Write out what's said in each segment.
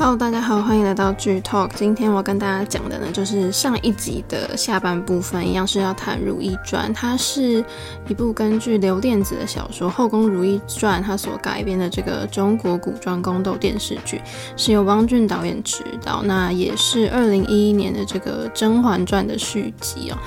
Hello，大家好，欢迎来到剧 Talk。今天我跟大家讲的呢，就是上一集的下半部分，一样是要谈《如懿传》。它是一部根据刘恋子的小说《后宫如懿传》它所改编的这个中国古装宫斗电视剧，是由汪俊导演执导，那也是二零一一年的这个《甄嬛传》的续集哦。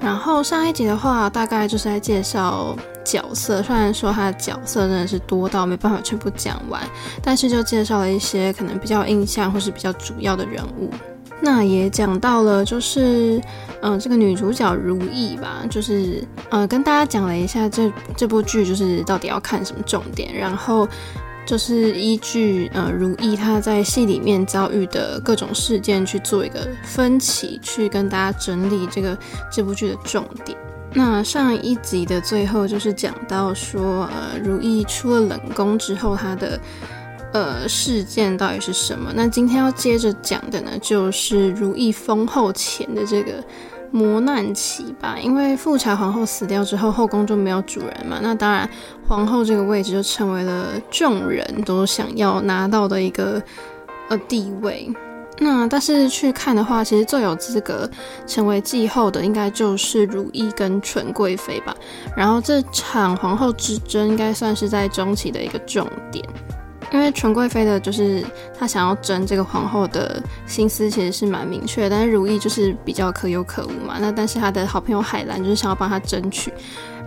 然后上一集的话，大概就是在介绍角色，虽然说他的角色真的是多到没办法全部讲完，但是就介绍了一些可能比较印象或是比较主要的人物。那也讲到了，就是嗯、这个女主角如懿吧，就是呃，跟大家讲了一下这这部剧就是到底要看什么重点，然后。就是依据呃如懿她在戏里面遭遇的各种事件去做一个分歧，去跟大家整理这个这部剧的重点。那上一集的最后就是讲到说，呃如懿出了冷宫之后，她的呃事件到底是什么？那今天要接着讲的呢，就是如懿封后前的这个。磨难期吧，因为富察皇后死掉之后，后宫就没有主人嘛。那当然，皇后这个位置就成为了众人都想要拿到的一个呃地位。那但是去看的话，其实最有资格成为继后的，应该就是如懿跟纯贵妃吧。然后这场皇后之争，应该算是在中期的一个重点。因为纯贵妃的，就是她想要争这个皇后的心思其实是蛮明确，但是如懿就是比较可有可无嘛。那但是她的好朋友海兰就是想要帮她争取，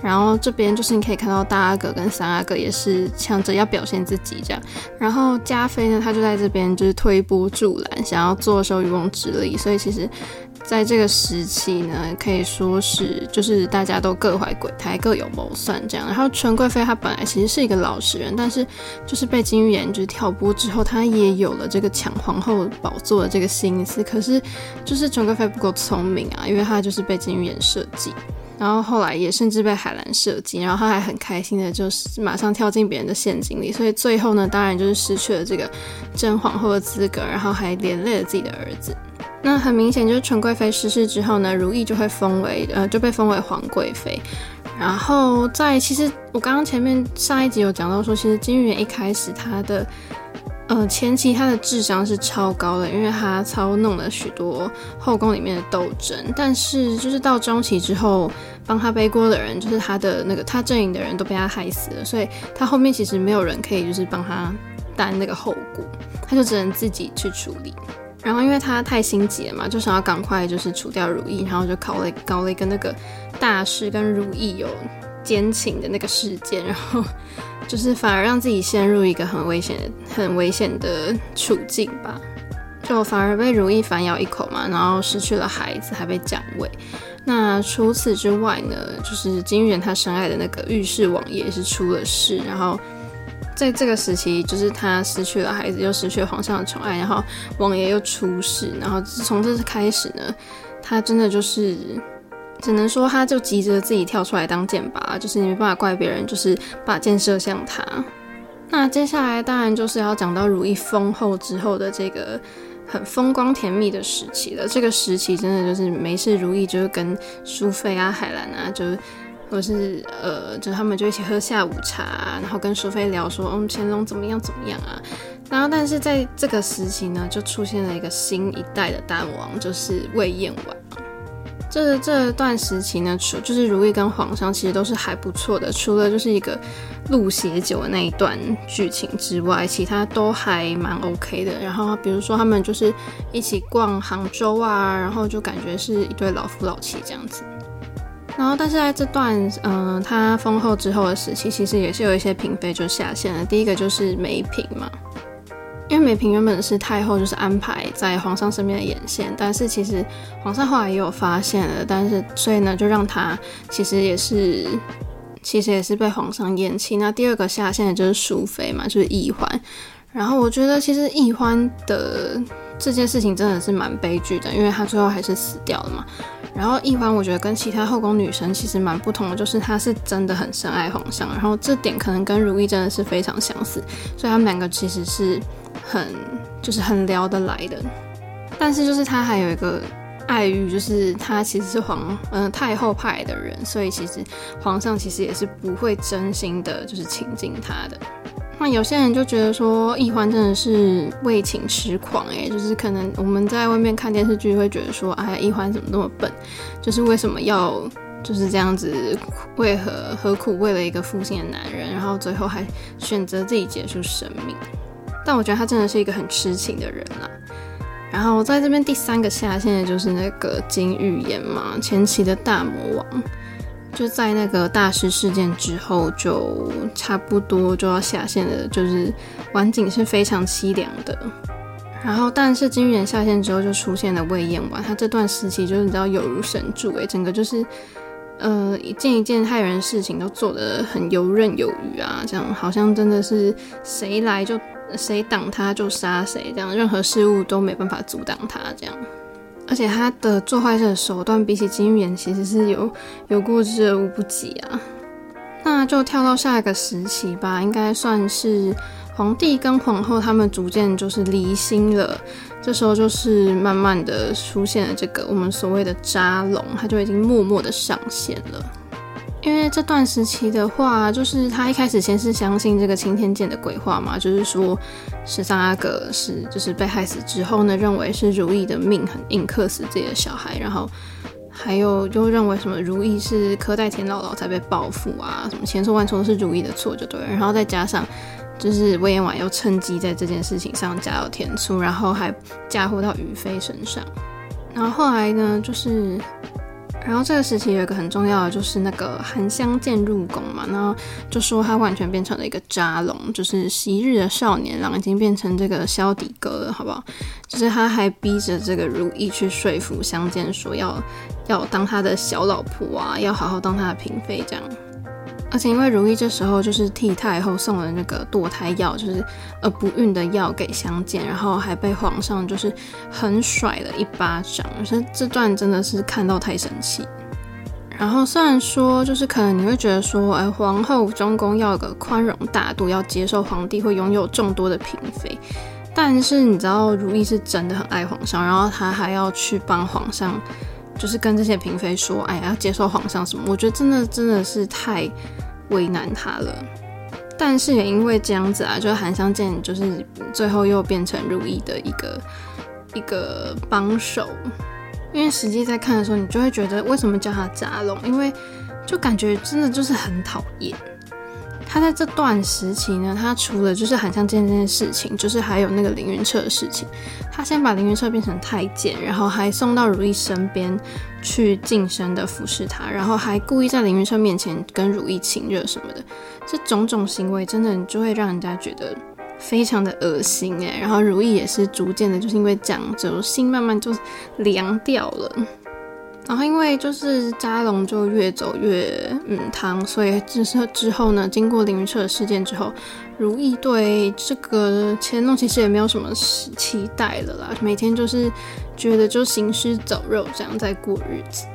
然后这边就是你可以看到大阿哥跟三阿哥也是抢着要表现自己这样，然后嘉妃呢，他就在这边就是推波助澜，想要坐收渔翁之利，所以其实。在这个时期呢，可以说是就是大家都各怀鬼胎，各有谋算这样。然后纯贵妃她本来其实是一个老实人，但是就是被金玉妍就是挑拨之后，她也有了这个抢皇后宝座的这个心思。可是就是纯贵妃不够聪明啊，因为她就是被金玉妍设计，然后后来也甚至被海兰设计，然后她还很开心的就是马上跳进别人的陷阱里，所以最后呢，当然就是失去了这个争皇后的资格，然后还连累了自己的儿子。那很明显就是纯贵妃失势之后呢，如懿就会封为呃就被封为皇贵妃。然后在其实我刚刚前面上一集有讲到说，其实金玉妍一开始她的呃前期他的智商是超高的，因为他操弄了许多后宫里面的斗争。但是就是到中期之后，帮他背锅的人就是他的那个他阵营的人都被他害死了，所以他后面其实没有人可以就是帮他担那个后果，他就只能自己去处理。然后因为他太心急了嘛，就想要赶快就是除掉如懿，然后就搞了搞了一个那个大事跟如懿有奸情的那个事件，然后就是反而让自己陷入一个很危险、很危险的处境吧，就反而被如意反咬一口嘛，然后失去了孩子，还被降位。那除此之外呢，就是金玉妍她深爱的那个御史王爷是出了事，然后。在这个时期，就是他失去了孩子，又失去了皇上的宠爱，然后王爷又出事，然后从这次开始呢，他真的就是只能说，他就急着自己跳出来当箭靶，就是你没办法怪别人，就是把箭射向他。那接下来当然就是要讲到如懿封后之后的这个很风光甜蜜的时期了。这个时期真的就是没事，如意就是跟淑妃啊、海兰啊，就是。或是呃，就他们就一起喝下午茶，然后跟淑妃聊说，嗯，乾隆怎么样怎么样啊？然后，但是在这个时期呢，就出现了一个新一代的大王，就是魏嬿婉。这这段时期呢，除就是如懿跟皇上其实都是还不错的，除了就是一个鹿血酒的那一段剧情之外，其他都还蛮 OK 的。然后比如说他们就是一起逛杭州啊，然后就感觉是一对老夫老妻这样子。然后，但是在这段，嗯、他封后之后的时期，其实也是有一些嫔妃就下线了。第一个就是梅嫔嘛，因为梅嫔原本是太后，就是安排在皇上身边的眼线，但是其实皇上后来也有发现了，但是所以呢，就让她其实也是，其实也是被皇上厌弃。那第二个下线的就是淑妃嘛，就是易欢。然后我觉得其实易欢的这件事情真的是蛮悲剧的，因为她最后还是死掉了嘛。然后易欢，我觉得跟其他后宫女生其实蛮不同的，就是她是真的很深爱皇上，然后这点可能跟如懿真的是非常相似，所以他们两个其实是很就是很聊得来的。但是就是他还有一个碍于，就是他其实是皇嗯、太后派的人，所以其实皇上其实也是不会真心的就是亲近他的。那有些人就觉得说，易欢真的是为情痴狂哎，就是可能我们在外面看电视剧会觉得说，哎，易欢怎么那么笨？就是为什么要就是这样子？为何何苦为了一个负心的男人，然后最后还选择自己结束生命？但我觉得他真的是一个很痴情的人啦。然后在这边第三个下线的就是那个金玉妍嘛，前期的大魔王。就在那个大师事件之后，就差不多就要下线了，就是晚景是非常凄凉的。然后，但是金玉妍下线之后，就出现了魏彦婉，他这段时期就是你知道有如神助诶，整个就是呃一件一件害人事情都做得很游刃有余啊，这样好像真的是谁来就谁挡他就杀谁，这样任何事物都没办法阻挡他这样。而且他的做坏事的手段比起金玉妍其实是有有过之而无不及啊。那就跳到下一个时期吧，应该算是皇帝跟皇后他们逐渐就是离心了。这时候就是慢慢的出现了这个我们所谓的渣龙，他就已经默默的上线了。因为这段时期的话，就是他一开始先是相信这个青天剑的鬼话嘛，就是说十三阿哥是就是被害死之后呢，认为是如意的命很硬，克死自己的小孩，然后还有就认为什么如意是苛待田姥姥才被报复啊，什么千错万错都是如意的错就对了，然后再加上就是魏延婉又趁机在这件事情上加油添醋，然后还嫁祸到于妃身上，然后后来呢就是。然后这个时期有一个很重要的，就是那个韩香剑入宫嘛，然后就说他完全变成了一个渣龙，就是昔日的少年郎已经变成这个萧底哥了，好不好？就是他还逼着这个如意去说服香见说要要当他的小老婆啊，要好好当他的嫔妃这样。而且因为如意这时候就是替太后送了那个堕胎药，就是呃不孕的药给相见，然后还被皇上就是狠甩了一巴掌，我觉得这段真的是看到太生气。然后虽然说就是可能你会觉得说，哎，皇后中宫要有个宽容大度，要接受皇帝会拥有众多的嫔妃，但是你知道如意是真的很爱皇上，然后她还要去帮皇上，就是跟这些嫔妃说，哎，要接受皇上什么？我觉得真的真的是太。为难他了，但是也因为这样子啊，就韩湘见就是最后又变成如意的一个一个帮手，因为实际在看的时候，你就会觉得为什么叫他扎龙？因为就感觉真的就是很讨厌。他在这段时期呢，他除了就是韩湘剑这件事情，就是还有那个凌云彻的事情。他先把凌云彻变成太监，然后还送到如意身边去近身的服侍他，然后还故意在凌云彻面前跟如意亲热什么的。这种种行为真的就会让人家觉得非常的恶心诶。然后如意也是逐渐的，就是因为这样，就心慢慢就凉掉了。然后因为就是渣龙就越走越嗯汤，所以之之后呢，经过凌云彻的事件之后，如意对这个乾隆其实也没有什么期待了啦，每天就是觉得就行尸走肉这样在过日子。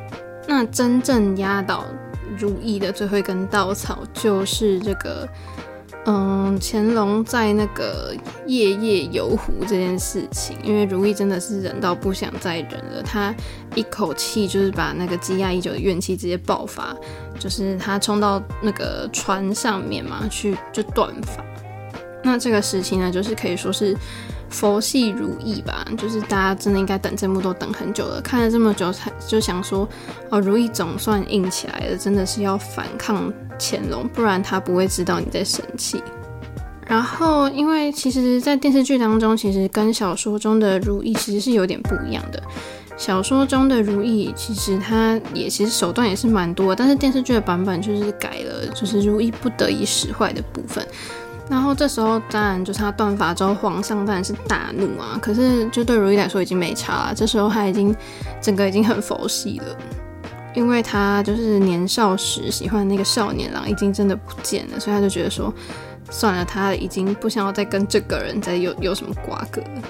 那真正压倒如意的最后一根稻草就是这个。嗯，乾隆在那个夜夜游湖这件事情，因为如意真的是忍到不想再忍了，他一口气就是把那个积压已久的怨气直接爆发，就是他冲到那个船上面嘛，去就断发。那这个时期呢，就是可以说是佛系如意吧，就是大家真的应该等这幕都等很久了，看了这么久才就想说，哦，如意总算硬起来了，真的是要反抗。乾隆，不然他不会知道你在生气。然后，因为其实，在电视剧当中，其实跟小说中的如意其实是有点不一样的。小说中的如意，其实他也其实手段也是蛮多，但是电视剧的版本就是改了，就是如意不得已使坏的部分。然后这时候，当然就是他断发之后，皇上当然是大怒啊。可是，就对如意来说已经没差了，这时候他已经整个已经很佛系了。因为他就是年少时喜欢那个少年郎已经真的不见了，所以他就觉得说，算了，他已经不想要再跟这个人再有有什么瓜葛了。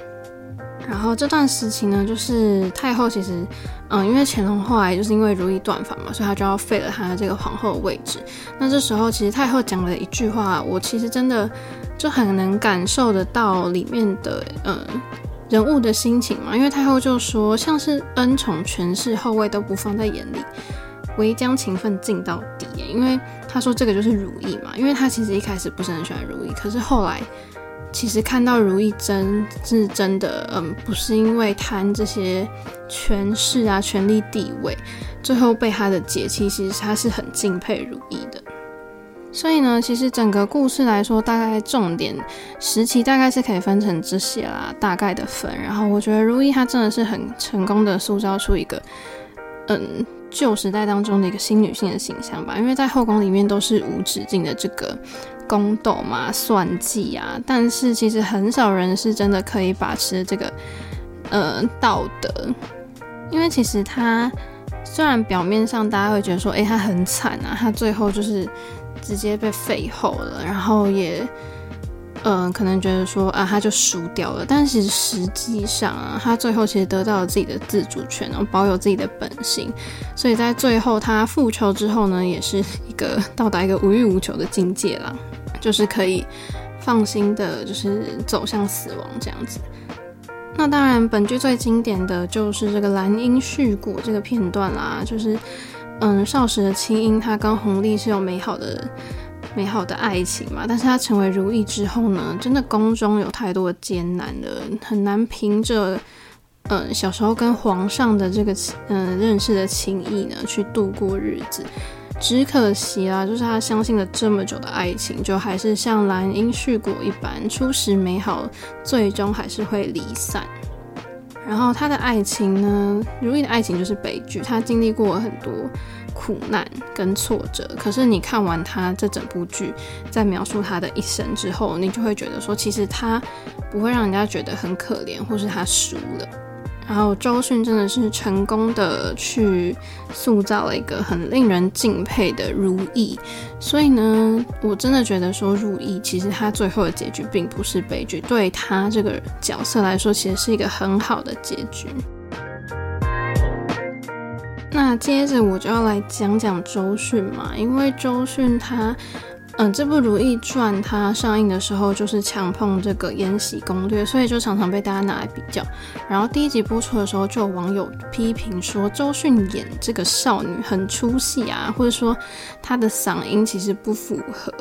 然后这段时期呢，就是太后其实，嗯，因为乾隆后来就是因为如意断发嘛，所以他就要废了他的这个皇后的位置。那这时候其实太后讲了一句话，我其实真的就很能感受得到里面的，嗯。人物的心情嘛，因为太后就说，像是恩宠权势后位都不放在眼里，唯将情分尽到底，因为她说这个就是如意嘛，因为她其实一开始不是很喜欢如意，可是后来其实看到如意真是真的，嗯，不是因为贪这些权势啊、权力地位，最后被他的解气，其实他是很敬佩如意的。所以呢，其实整个故事来说，大概重点时期大概是可以分成这些啦，大概的分。然后我觉得如意她真的是很成功的塑造出一个，嗯，旧时代当中的一个新女性的形象吧。因为在后宫里面都是无止境的这个宫斗嘛、算计啊，但是其实很少人是真的可以把持这个，呃，道德。因为其实他虽然表面上大家会觉得说，哎，他很惨啊，他最后就是。直接被废后了，然后也，嗯、可能觉得说啊，他就输掉了。但其实实际上啊，他最后其实得到了自己的自主权，然后保有自己的本性。所以在最后他复仇之后呢，也是一个到达一个无欲无求的境界啦，就是可以放心的，就是走向死亡这样子。那当然，本剧最经典的就是这个兰因絮果这个片段啦，就是。嗯，少时的青音，他跟弘历是有美好的、美好的爱情嘛。但是他成为如意之后呢，真的宫中有太多的艰难了，很难凭着嗯小时候跟皇上的这个嗯认识的情谊呢去度过日子。只可惜啊，就是他相信了这么久的爱情，就还是像兰因絮果一般，初始美好，最终还是会离散。然后他的爱情呢，如意的爱情就是悲剧，他经历过很多苦难跟挫折。可是你看完他这整部剧，在描述他的一生之后，你就会觉得说，其实他不会让人家觉得很可怜，或是他输了。然后周迅真的是成功的去塑造了一个很令人敬佩的如意，所以呢，我真的觉得说如意其实他最后的结局并不是悲剧，对他这个角色来说，其实是一个很好的结局。那接着我就要来讲讲周迅嘛，因为周迅他。嗯，这部《如懿传》它上映的时候就是强碰这个《延禧攻略》，所以就常常被大家拿来比较。然后第一集播出的时候，就有网友批评说周迅演这个少女很出戏啊，或者说她的嗓音其实不符合。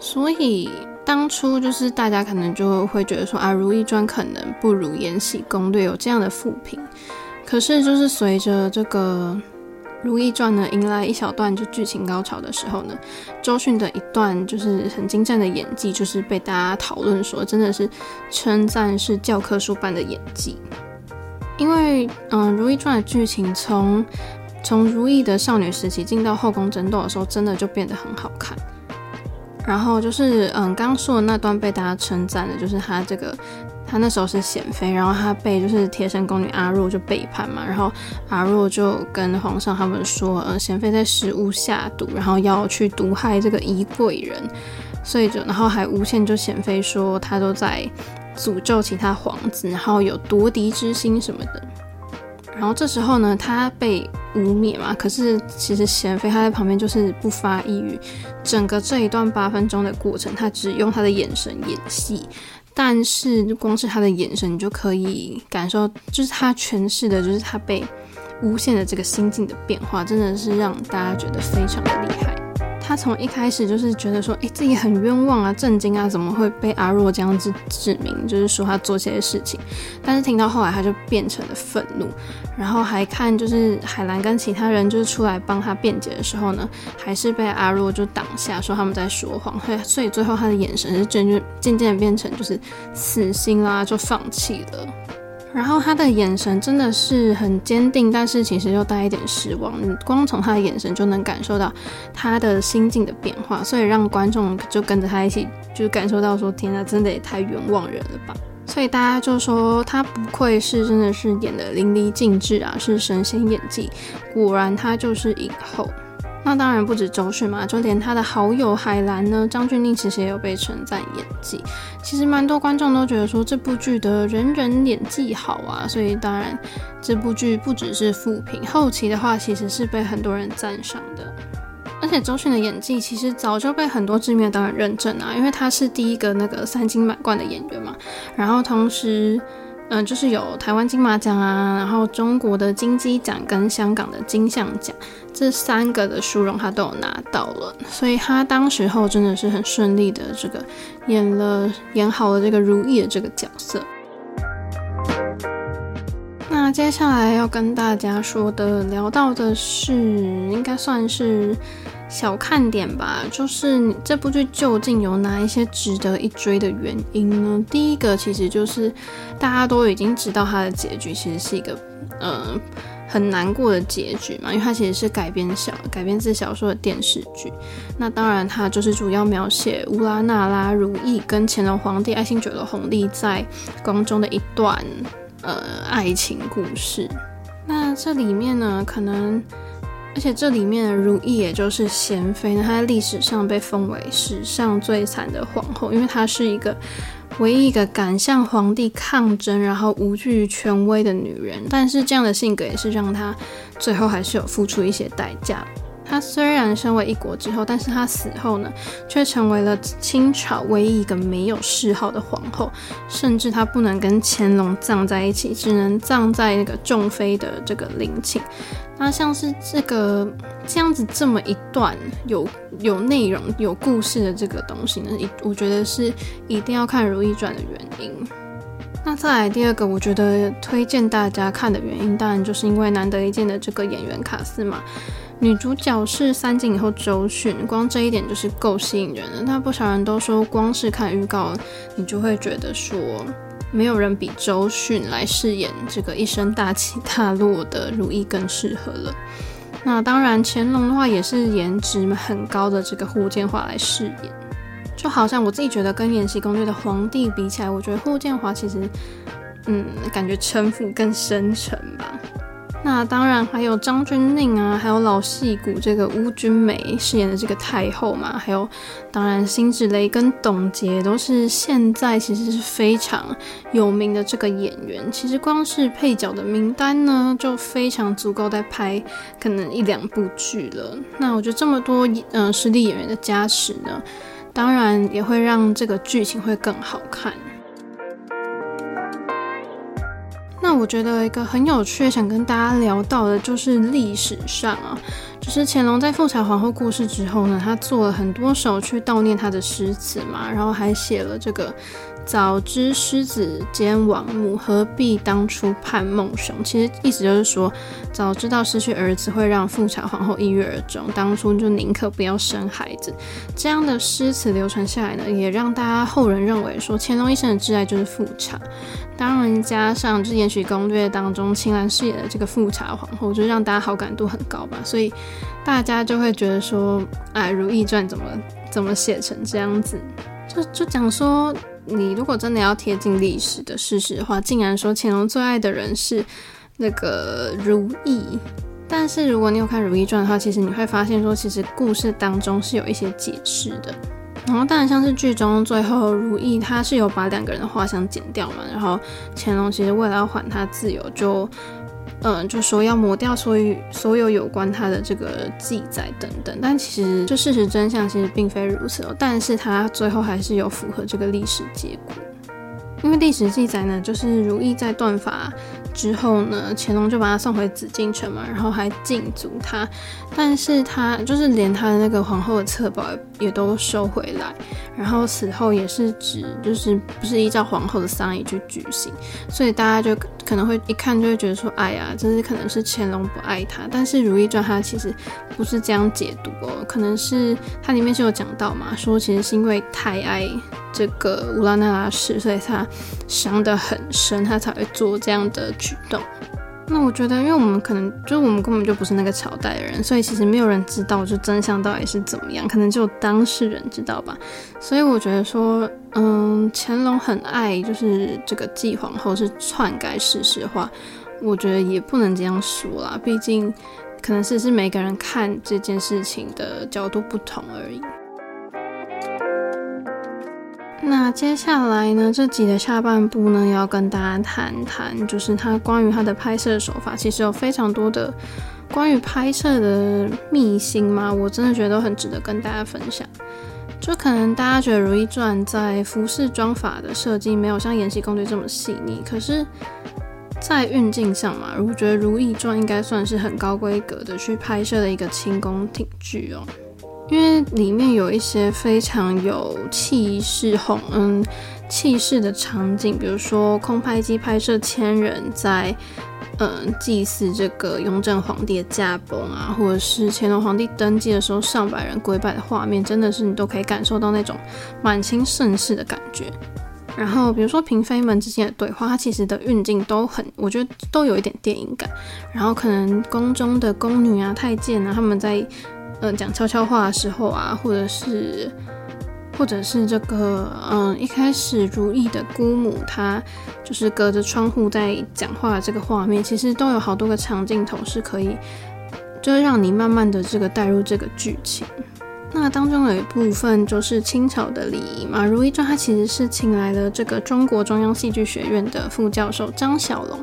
所以当初就是大家可能就会觉得说啊，《如懿传》可能不如《延禧攻略》有这样的负评。可是就是随着这个。《如懿传》呢，迎来一小段就剧情高潮的时候呢，周迅的一段就是很精湛的演技，就是被大家讨论说，真的是称赞是教科书般的演技。因为，嗯，《如懿传》的剧情从从如懿的少女时期进到后宫争斗的时候，真的就变得很好看。然后就是，嗯，刚说的那段被大家称赞的，就是她这个。他那时候是贤妃，然后他被就是贴身宫女阿若就背叛嘛，然后阿若就跟皇上他们说，呃，贤妃在食物下毒，然后要去毒害这个宜贵人，所以就然后还诬陷就贤妃说她都在诅咒其他皇子，然后有夺嫡之心什么的。然后这时候呢，他被污蔑嘛，可是其实贤妃她在旁边就是不发一语，整个这一段八分钟的过程，她只用她的眼神演戏。但是光是他的眼神，你就可以感受，就是他诠释的，就是他被诬陷的这个心境的变化，真的是让大家觉得非常的厉害。他从一开始就是觉得说，哎，自己很冤枉啊，震惊啊，怎么会被阿若这样子指名，就是说他做些事情。但是听到后来，他就变成了愤怒，然后还看就是海兰跟其他人就是出来帮他辩解的时候呢，还是被阿若就挡下，说他们在说谎。所以，所以最后他的眼神是渐渐渐渐的变成就是死心啦，就放弃了。然后他的眼神真的是很坚定，但是其实又带一点失望。光从他的眼神就能感受到他的心境的变化，所以让观众就跟着他一起，就感受到说：“天哪，真的也太冤枉人了吧！”所以大家就说他不愧是真的是演得淋漓尽致啊，是神仙演技，果然他就是影后。那当然不止周迅嘛，就连他的好友海兰呢，张钧甯其实也有被称赞演技。其实蛮多观众都觉得说这部剧的人人演技好啊，所以当然这部剧不只是复评，后期的话其实是被很多人赞赏的。而且周迅的演技其实早就被很多知名的导演认证啊，因为他是第一个那个三金满贯的演员嘛。然后同时嗯、就是有台湾金马奖啊，然后中国的金鸡奖跟香港的金像奖这三个的殊荣他都有拿到了，所以他当时候真的是很顺利的这个演了演好了这个如意的这个角色。那接下来要跟大家说的聊到的是，应该算是。小看点吧，就是这部剧究竟有哪一些值得一追的原因呢？第一个其实就是大家都已经知道它的结局，其实是一个呃很难过的结局嘛，因为它其实是改编小改编自小说的电视剧。那当然，它就是主要描写乌拉那拉如意跟乾隆皇帝爱新觉罗弘历在宫中的一段呃爱情故事。那这里面呢，可能。而且这里面的如懿，也就是娴妃呢，她在历史上被封为史上最惨的皇后，因为她是一个唯一一个敢向皇帝抗争，然后无惧权威的女人。但是这样的性格也是让她最后还是有付出一些代价。她虽然身为一国之后，但是她死后呢，却成为了清朝唯一一个没有谥号的皇后，甚至她不能跟乾隆葬在一起，只能葬在那个众妃的这个陵寝。那像是这个这样子这么一段有有内容、有故事的这个东西呢，一我觉得是一定要看《如懿传》的原因。那再来第二个，我觉得推荐大家看的原因，当然就是因为难得一见的这个演员卡司嘛。女主角是三井以后周迅，光这一点就是够吸引人的。那不少人都说，光是看预告，你就会觉得说。没有人比周迅来饰演这个一生大起大落的如懿更适合了。那当然，乾隆的话也是颜值很高的这个霍建华来饰演。就好像我自己觉得跟《延禧攻略》的皇帝比起来，我觉得霍建华其实，嗯，感觉城府更深沉吧。那当然还有张钧甯啊，还有老戏骨这个邬君梅饰演的这个太后嘛，还有当然辛芷蕾跟董洁都是现在其实是非常有名的这个演员。其实光是配角的名单呢，就非常足够在拍可能一两部剧了。那我觉得这么多嗯、呃、实力演员的加持呢，当然也会让这个剧情会更好看。那我觉得一个很有趣，想跟大家聊到的，就是历史上啊，就是乾隆在富察皇后过世之后呢，他做了很多首去悼念他的诗词嘛，然后还写了这个。早知狮子兼王母，何必当初盼孟雄？其实意思就是说，早知道失去儿子会让富察皇后抑郁而终，当初就宁可不要生孩子。这样的诗词流传下来呢，也让大家后人认为说，乾隆一生的挚爱就是富察。当然加上就《延禧攻略》当中青兰饰演的这个富察皇后，就让大家好感度很高吧。所以大家就会觉得说，哎，《如懿传》怎么怎么写成这样子？就就讲说。你如果真的要贴近历史的事实的话，竟然说乾隆最爱的人是那个如懿，但是如果你有看《如懿传》的话，其实你会发现说，其实故事当中是有一些解释的。然后当然像是剧中最后如懿她是有把两个人的画像剪掉嘛，然后乾隆其实为了要还她自由就。嗯，就说要抹掉所有所有有关他的这个记载等等，但其实就事实真相其实并非如此哦。但是他最后还是有符合这个历史结果，因为历史记载呢，就是如意在断发。之后呢，乾隆就把他送回紫禁城嘛，然后还禁足他，但是他就是连他的那个皇后的册宝也都收回来，然后死后也是指就是不是依照皇后的丧仪去举行，所以大家就可能会一看就会觉得说，哎呀，这是可能是乾隆不爱他，但是《如懿传》它其实不是这样解读哦，可能是它里面是有讲到嘛，说其实是因为太爱。这个乌拉那拉氏，所以他伤得很深，他才会做这样的举动。那我觉得，因为我们可能就我们根本就不是那个朝代的人，所以其实没有人知道就真相到底是怎么样，可能只有当事人知道吧。所以我觉得说，嗯，乾隆很爱就是这个继皇后是篡改事实的话，我觉得也不能这样说啦，毕竟可能是是每个人看这件事情的角度不同而已。那接下来呢，这集的下半部呢，要跟大家谈谈，就是他关于他的拍摄手法，其实有非常多的关于拍摄的秘辛嘛，我真的觉得都很值得跟大家分享。就可能大家觉得《如懿传》在服饰妆法的设计没有像《延禧攻略》这么细腻，可是，在运镜上嘛，我觉得《如懿传》应该算是很高规格的去拍摄的一个清宫廷剧哦，因为里面有一些非常有气势、宏嗯气势的场景，比如说空拍机拍摄千人在。嗯，祭祀这个雍正皇帝的驾崩啊，或者是乾隆皇帝登基的时候上百人跪拜的画面，真的是你都可以感受到那种满清盛世的感觉。然后，比如说嫔妃们之间的对话，它其实的运镜都很，我觉得都有一点电影感。然后，可能宫中的宫女啊、太监啊，他们在嗯讲悄悄话的时候啊，或者是。或者是这个，嗯，一开始如意的姑母，她就是隔着窗户在讲话的这个画面，其实都有好多个长镜头是可以，就是让你慢慢的这个带入这个剧情。那当中有一部分就是清朝的礼仪嘛，《如懿传》它其实是请来了这个中国中央戏剧学院的副教授张小龙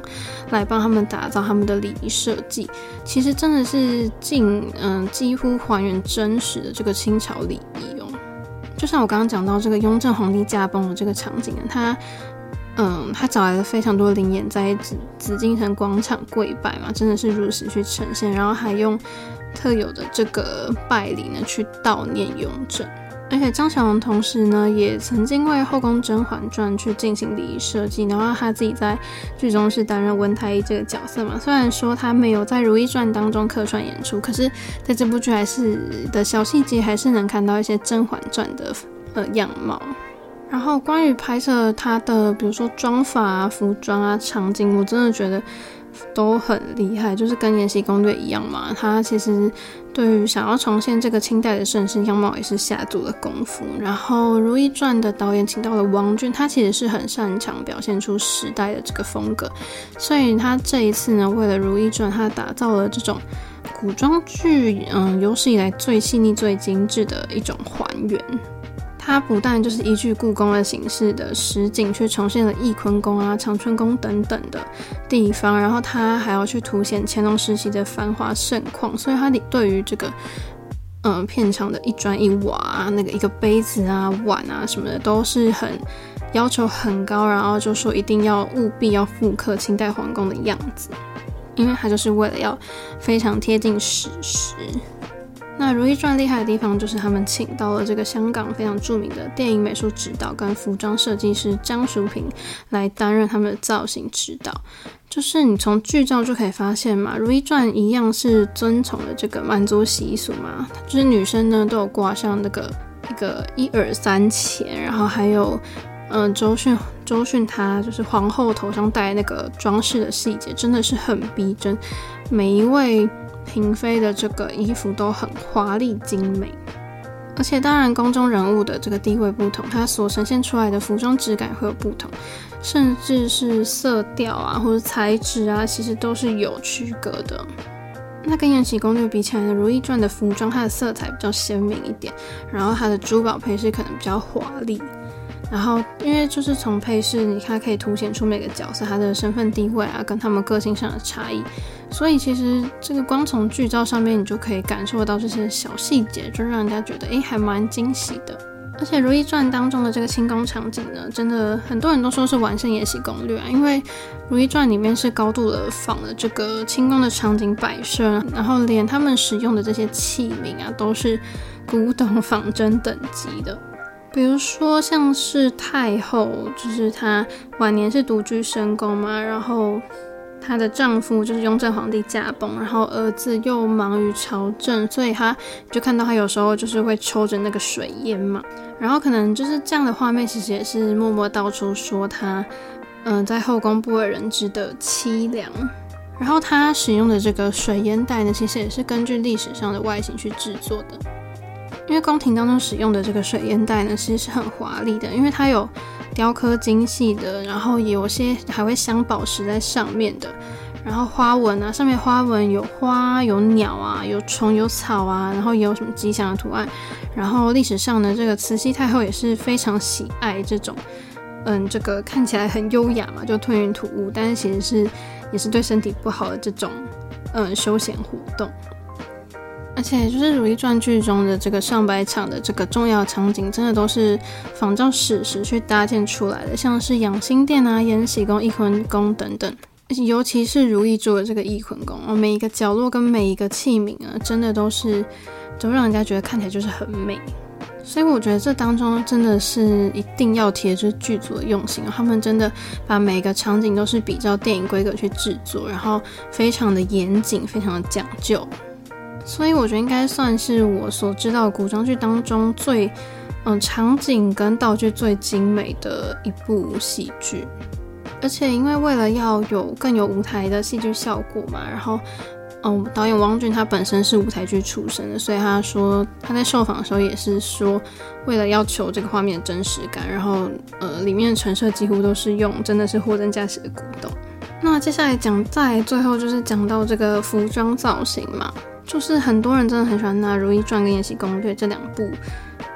来帮他们打造他们的礼仪设计，其实真的是近，嗯，几乎还原真实的这个清朝礼仪哦。就像我刚刚讲到这个雍正皇帝驾崩的这个场景，他，嗯，他找来了非常多灵演在紫紫禁城广场跪拜嘛，真的是如实去呈现，然后还用特有的这个拜礼呢去悼念雍正。而且张小龙同时呢，也曾经为《后宫甄嬛传》去进行礼仪设计，然后他自己在剧中是担任温太医这个角色嘛。虽然说他没有在《如懿传》当中客串演出，可是在这部剧还是的小细节还是能看到一些《甄嬛传》的呃样貌。然后关于拍摄他的，比如说妆发啊、服装啊、场景，我真的觉得。都很厉害，就是跟《延禧攻略》一样嘛。他其实对于想要重现这个清代的盛世样貌，也是下足了功夫。然后《如懿传》的导演请到了王骏，他其实是很擅长表现出时代的这个风格，所以他这一次呢，为了《如懿传》，他打造了这种古装剧，嗯，有史以来最细腻、最精致的一种还原。它不但就是依据故宫的形式的实景去重现了翊坤宫啊、长春宫等等的地方，然后它还要去凸显乾隆时期的繁华盛况，所以它对于这个嗯、片场的一砖一瓦啊、那个一个杯子啊、碗啊什么的都是很要求很高，然后就说一定要务必要复刻清代皇宫的样子，因为它就是为了要非常贴近史实。那《如懿传》厉害的地方就是他们请到了这个香港非常著名的电影美术指导跟服装设计师张淑平来担任他们的造型指导。就是你从剧照就可以发现嘛，《如懿传》一样是遵从了这个满族习俗嘛，就是女生呢都有挂上那个一个一耳三钱，然后还有嗯、周迅周迅她就是皇后头上戴那个装饰的细节，真的是很逼真，每一位。嫔妃的这个衣服都很华丽精美，而且当然宫中人物的这个地位不同，它所呈现出来的服装质感会有不同，甚至是色调啊或者材质啊，其实都是有区隔的。那跟《延禧攻略》比起来呢，《如懿传》的服装它的色彩比较鲜明一点，然后它的珠宝配饰可能比较华丽。然后，因为就是从配饰，你看可以凸显出每个角色他的身份地位啊，跟他们个性上的差异。所以其实这个光从剧照上面，你就可以感受到这些小细节，就让人家觉得诶，还蛮惊喜的。而且《如懿传》当中的这个清宫场景呢，真的很多人都说是完胜《延禧攻略》啊，因为《如懿传》里面是高度的仿了这个清宫的场景摆设，然后连他们使用的这些器皿啊，都是古董仿真等级的。比如说，像是太后，就是她晚年是独居深宫嘛，然后她的丈夫就是雍正皇帝驾崩，然后儿子又忙于朝政，所以她就看到她有时候就是会抽着那个水烟嘛，然后可能就是这样的画面，其实也是默默道出说她，嗯、在后宫不为人知的凄凉。然后她使用的这个水烟袋呢，其实也是根据历史上的外形去制作的。因为宫廷当中使用的这个水烟袋呢，其实是很华丽的，因为它有雕刻精细的，然后有些还会镶宝石在上面的，然后花纹啊，上面花纹有花、有鸟啊、有虫、有草啊，然后也有什么吉祥的图案。然后历史上呢，这个慈禧太后也是非常喜爱这种，嗯，这个看起来很优雅嘛，就吞云吐雾，但是其实是也是对身体不好的这种，嗯，休闲活动。而且就是《如懿传》剧中的这个上百场的这个重要场景，真的都是仿照史实去搭建出来的，像是养心殿啊、延禧宫、翊坤宫等等。尤其是如懿住的这个翊坤宫哦，每一个角落跟每一个器皿啊，真的都是都让人家觉得看起来就是很美。所以我觉得这当中真的是一定要提的就是剧组的用心，他们真的把每一个场景都是比照电影规格去制作，然后非常的严谨，非常的讲究。所以我觉得应该算是我所知道古装剧当中最嗯场景跟道具最精美的一部戏剧。而且因为为了要有更有舞台的戏剧效果嘛，然后。嗯，导演汪俊他本身是舞台剧出身的，所以他说他在受访的时候也是说，为了要求这个画面的真实感，然后呃，里面的陈设几乎都是用真的是货真价实的古董。那接下来讲，在最后就是讲到这个服装造型嘛，就是很多人真的很喜欢拿《如懿传》跟《延禧攻略》这两部，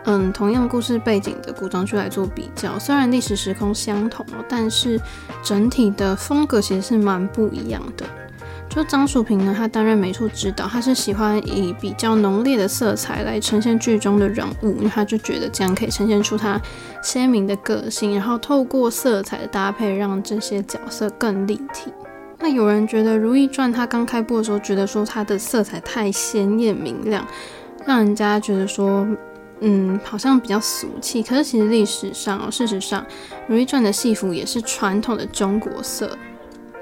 嗯，同样故事背景的古装剧来做比较，虽然历史时空相同，但是整体的风格其实是蛮不一样的。就张淑平呢，他担任美术指导，他是喜欢以比较浓烈的色彩来呈现剧中的人物，因为他就觉得这样可以呈现出他鲜明的个性，然后透过色彩的搭配，让这些角色更立体。那有人觉得《如懿传》它刚开播的时候，觉得说它的色彩太鲜艳明亮，让人家觉得说，嗯，好像比较俗气。可是其实历史上，事实上，《如懿传》的戏服也是传统的中国色。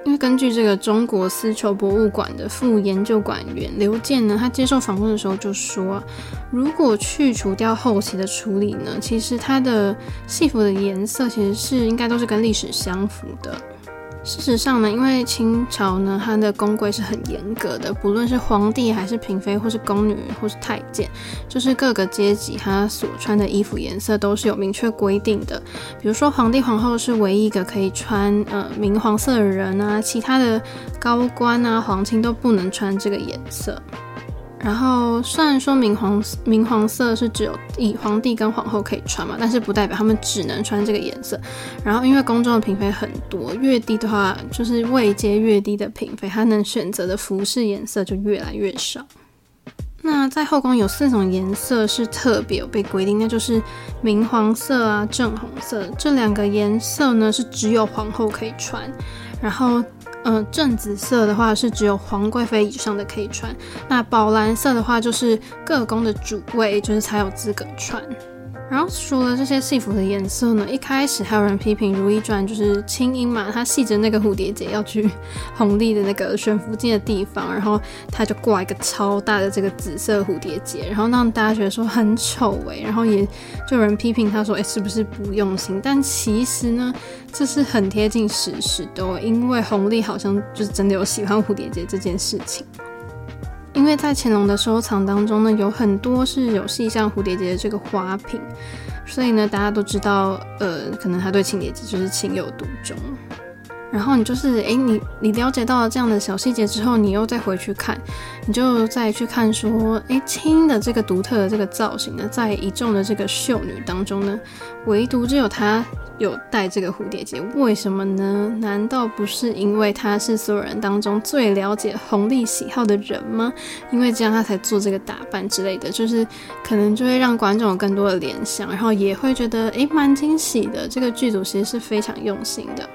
因为根据这个中国丝绸博物馆的副研究馆员刘健呢，他接受访问的时候就说，如果去除掉后期的处理呢，其实它的戏服的颜色其实是应该都是跟历史相符的。事实上呢，因为清朝呢，它的宫规是很严格的，不论是皇帝还是嫔妃，或是宫女，或是太监，就是各个阶级他所穿的衣服颜色都是有明确规定的。比如说皇帝皇后是唯一一个可以穿呃明黄色的人啊，其他的高官啊皇亲都不能穿这个颜色。然后虽然说明黄明黄色是只有以皇帝跟皇后可以穿嘛，但是不代表他们只能穿这个颜色。然后因为宫中的嫔妃很多，越低的话就是位阶越低的嫔妃，她能选择的服饰颜色就越来越少。那在后宫有四种颜色是特别有被规定，那就是明黄色啊、正红色这两个颜色呢是只有皇后可以穿，然后。嗯、正紫色的话是只有皇贵妃以上的可以穿，那宝蓝色的话就是各宫的主位就是才有资格穿。然后除了这些戏服的颜色呢，一开始还有人批评《如懿传》就是青音嘛，她系着那个蝴蝶结要去弘历的那个悬浮镜的地方，然后她就挂一个超大的这个紫色蝴蝶结，然后让大家觉得说很丑哎，然后也就有人批评他说哎，是不是不用心？但其实呢，这是很贴近史实的哦，因为弘历好像就是真的有喜欢蝴蝶结这件事情。因为在乾隆的收藏当中呢，有很多是有细像蝴蝶结的这个花瓶，所以呢，大家都知道，呃，可能他对青蝶结就是情有独钟。然后你就是，诶，你你了解到了这样的小细节之后，你又再回去看，你就再去看说，诶，青的这个独特的这个造型呢，在一众的这个秀女当中呢，唯独只有她有戴这个蝴蝶结，为什么呢？难道不是因为她是所有人当中最了解弘历喜好的人吗？因为这样她才做这个打扮之类的，就是可能就会让观众有更多的联想，然后也会觉得，诶，蛮惊喜的。这个剧组其实是非常用心的。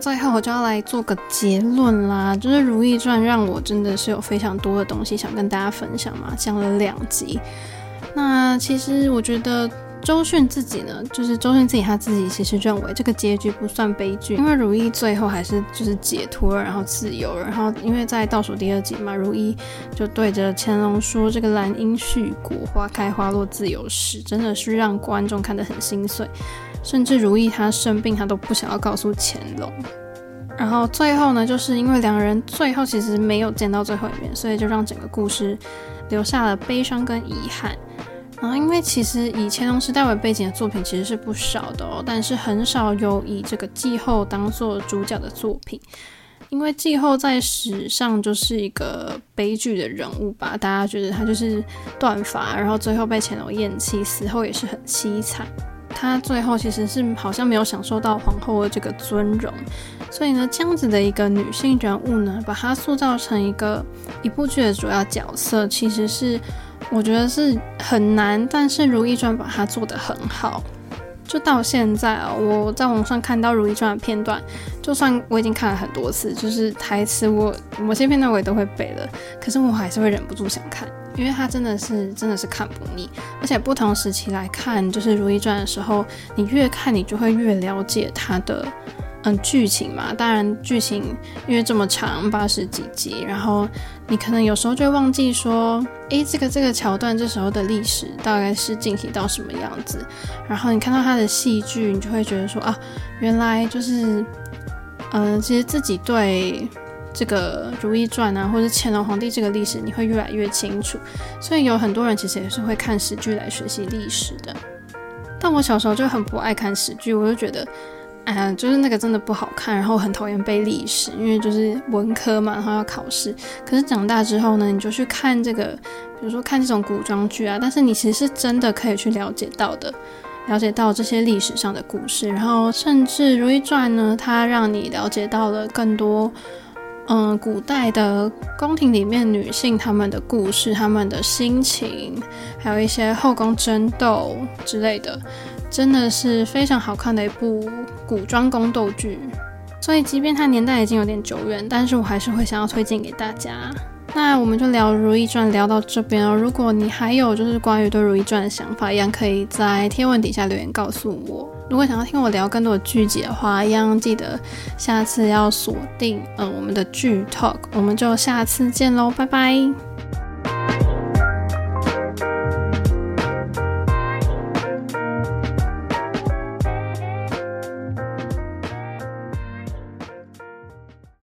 最后我就要来做个结论啦，就是《如懿传》让我真的是有非常多的东西想跟大家分享嘛，讲了两集。那其实我觉得周迅自己呢，就是周迅自己他自己其实认为这个结局不算悲剧，因为如懿最后还是就是解脱了，然后自由。然后因为在倒数第二集嘛，如懿就对着乾隆说：“这个兰因絮果，花开花落自由时。”真的是让观众看得很心碎。甚至如意他生病，他都不想要告诉乾隆。然后最后呢，就是因为两人最后其实没有见到最后一面，所以就让整个故事留下了悲伤跟遗憾。然后因为其实以乾隆时代为背景的作品其实是不少的哦，但是很少有以这个季后当做主角的作品。因为季后在史上就是一个悲剧的人物吧，大家觉得他就是断发，然后最后被乾隆厌弃，死后也是很凄惨。她最后其实是好像没有享受到皇后的这个尊荣，所以呢，这样子的一个女性人物呢，把她塑造成一个一部剧的主要角色，其实是我觉得是很难，但是《如懿传》把它做得很好。就到现在啊，我在网上看到《如懿传》的片段，就算我已经看了很多次，就是台词我某些片段我也都会背了，可是我还是会忍不住想看，因为它真的是真的是看不腻，而且不同时期来看，就是《如懿传》的时候，你越看你就会越了解它的。嗯，剧情嘛，当然剧情因为这么长，八十几集，然后你可能有时候就会忘记说，诶，这个这个桥段这时候的历史大概是进行到什么样子，然后你看到他的戏剧，你就会觉得说啊，原来就是，嗯、其实自己对这个《如懿传》啊，或者乾隆皇帝这个历史，你会越来越清楚。所以有很多人其实也是会看史剧来学习历史的，但我小时候就很不爱看史剧，我就觉得。哎呀，就是那个真的不好看，然后很讨厌背历史，因为就是文科嘛，然后要考试。可是长大之后呢，你就去看这个，比如说看这种古装剧啊，但是你其实是真的可以去了解到的，了解到这些历史上的故事，然后甚至《如懿传》呢，它让你了解到了更多，嗯，古代的宫廷里面女性她们的故事、她们的心情，还有一些后宫争斗之类的。真的是非常好看的一部古装宫斗剧，所以即便它年代已经有点久远，但是我还是会想要推荐给大家。那我们就聊《如懿传》聊到这边哦。如果你还有就是关于对《如懿传》的想法，一样可以在贴文底下留言告诉我。如果想要听我聊更多的剧集的话，一样记得下次要锁定嗯我们的剧 Talk，我们就下次见喽，拜拜。